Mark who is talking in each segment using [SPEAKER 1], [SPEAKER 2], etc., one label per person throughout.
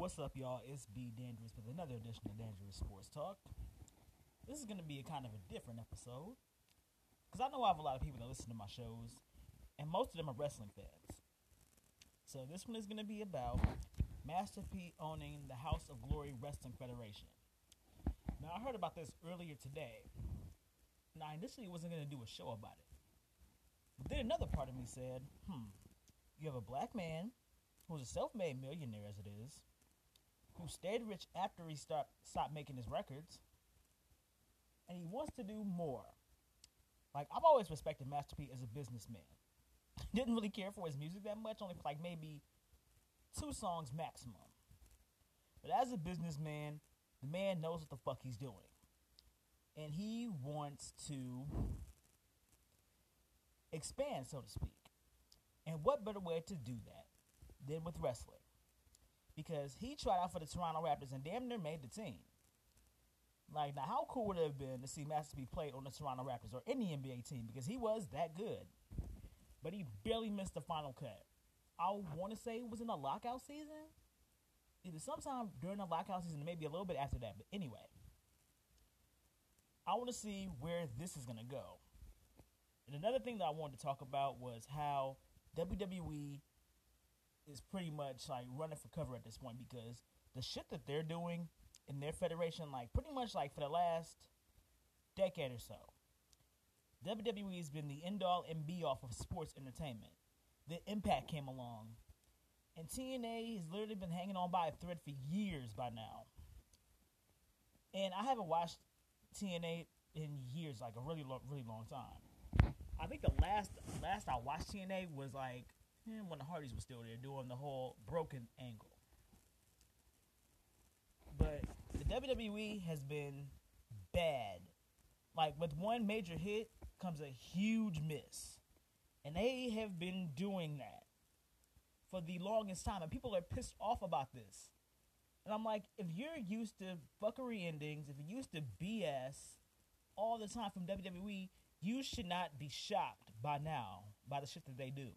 [SPEAKER 1] What's up, y'all? It's B Dangerous with another edition of Dangerous Sports Talk. This is going to be a kind of a different episode because I know I have a lot of people that listen to my shows, and most of them are wrestling fans. So this one is going to be about Master P owning the House of Glory Wrestling Federation. Now I heard about this earlier today. Now I initially wasn't going to do a show about it, but then another part of me said, "Hmm, you have a black man." Who's a self-made millionaire as it is, stayed rich after he start, stopped making his records, and he wants to do more. Like I've always respected Master P as a businessman. Didn't really care for his music that much, only for like maybe two songs maximum. But as a businessman, the man knows what the fuck he's doing. And he wants to expand, so to speak. And what better way to do that than with wrestling? Because he tried out for the Toronto Raptors and damn near made the team. Like, now, how cool would it have been to see Master P play on the Toronto Raptors or any NBA team? Because he was that good. But he barely missed the final cut. I want to say it was in the lockout season. Either sometime during the lockout season, maybe a little bit after that. But anyway, I want to see where this is going to go. And another thing that I wanted to talk about was how WWE is pretty much like running for cover at this point because the shit that they're doing in their federation, like pretty much like for the last decade or so, WWE has been the end all and be all of sports entertainment. The Impact came along, and TNA has literally been hanging on by a thread for years by now. And I haven't watched TNA in years, like a really, long, really long time. I think the last last I watched TNA was like eh, when the Hardys were still there doing the whole broken angle. But the WWE has been bad. Like with one major hit comes a huge miss. And they have been doing that for the longest time. And people are pissed off about this. And I'm like, if you're used to fuckery endings, if you're used to BS all the time from WWE, you should not be shocked by now by the shit that they do.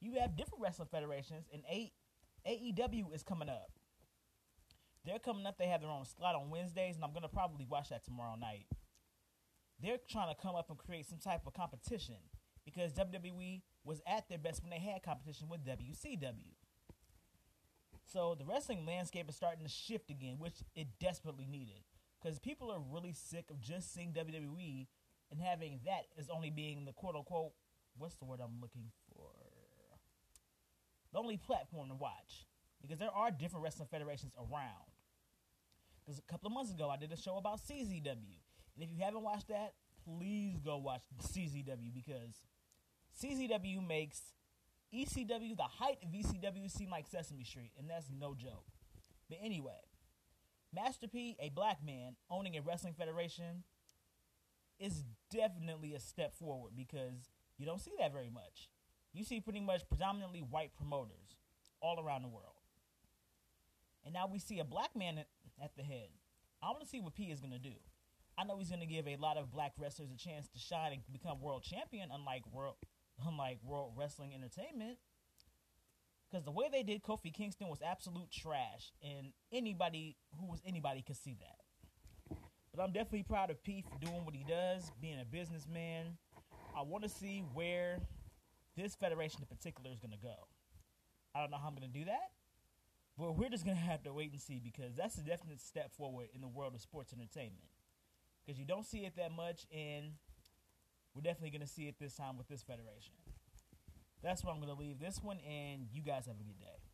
[SPEAKER 1] You have different wrestling federations, and A- AEW is coming up. They're coming up. They have their own slot on Wednesdays, and I'm gonna probably watch that tomorrow night. They're trying to come up and create some type of competition because WWE was at their best when they had competition with WCW. So the wrestling landscape is starting to shift again, which it desperately needed. Because people are really sick of just seeing WWE and having that as only being the quote unquote, what's the word I'm looking for? The only platform to watch. Because there are different wrestling federations around. Because a couple of months ago, I did a show about CZW. And if you haven't watched that, please go watch CZW because CZW makes ECW, the height of ECW, seem like Sesame Street, and that's no joke. But anyway, Master P, a black man owning a wrestling federation, is definitely a step forward because you don't see that very much. You see pretty much predominantly white promoters all around the world. And now we see a black man at the head. I want to see what P is going to do. I know he's going to give a lot of black wrestlers a chance to shine and become world champion, unlike world, unlike World Wrestling Entertainment. Because the way they did Kofi Kingston was absolute trash, and anybody who was anybody could see that. But I'm definitely proud of P for doing what he does, being a businessman. I want to see where this federation in particular is going to go. I don't know how I'm going to do that, but we're just going to have to wait and see because that's a definite step forward in the world of sports entertainment. Because you don't see it that much, and we're definitely going to see it this time with this federation. That's where I'm going to leave this one, and you guys have a good day.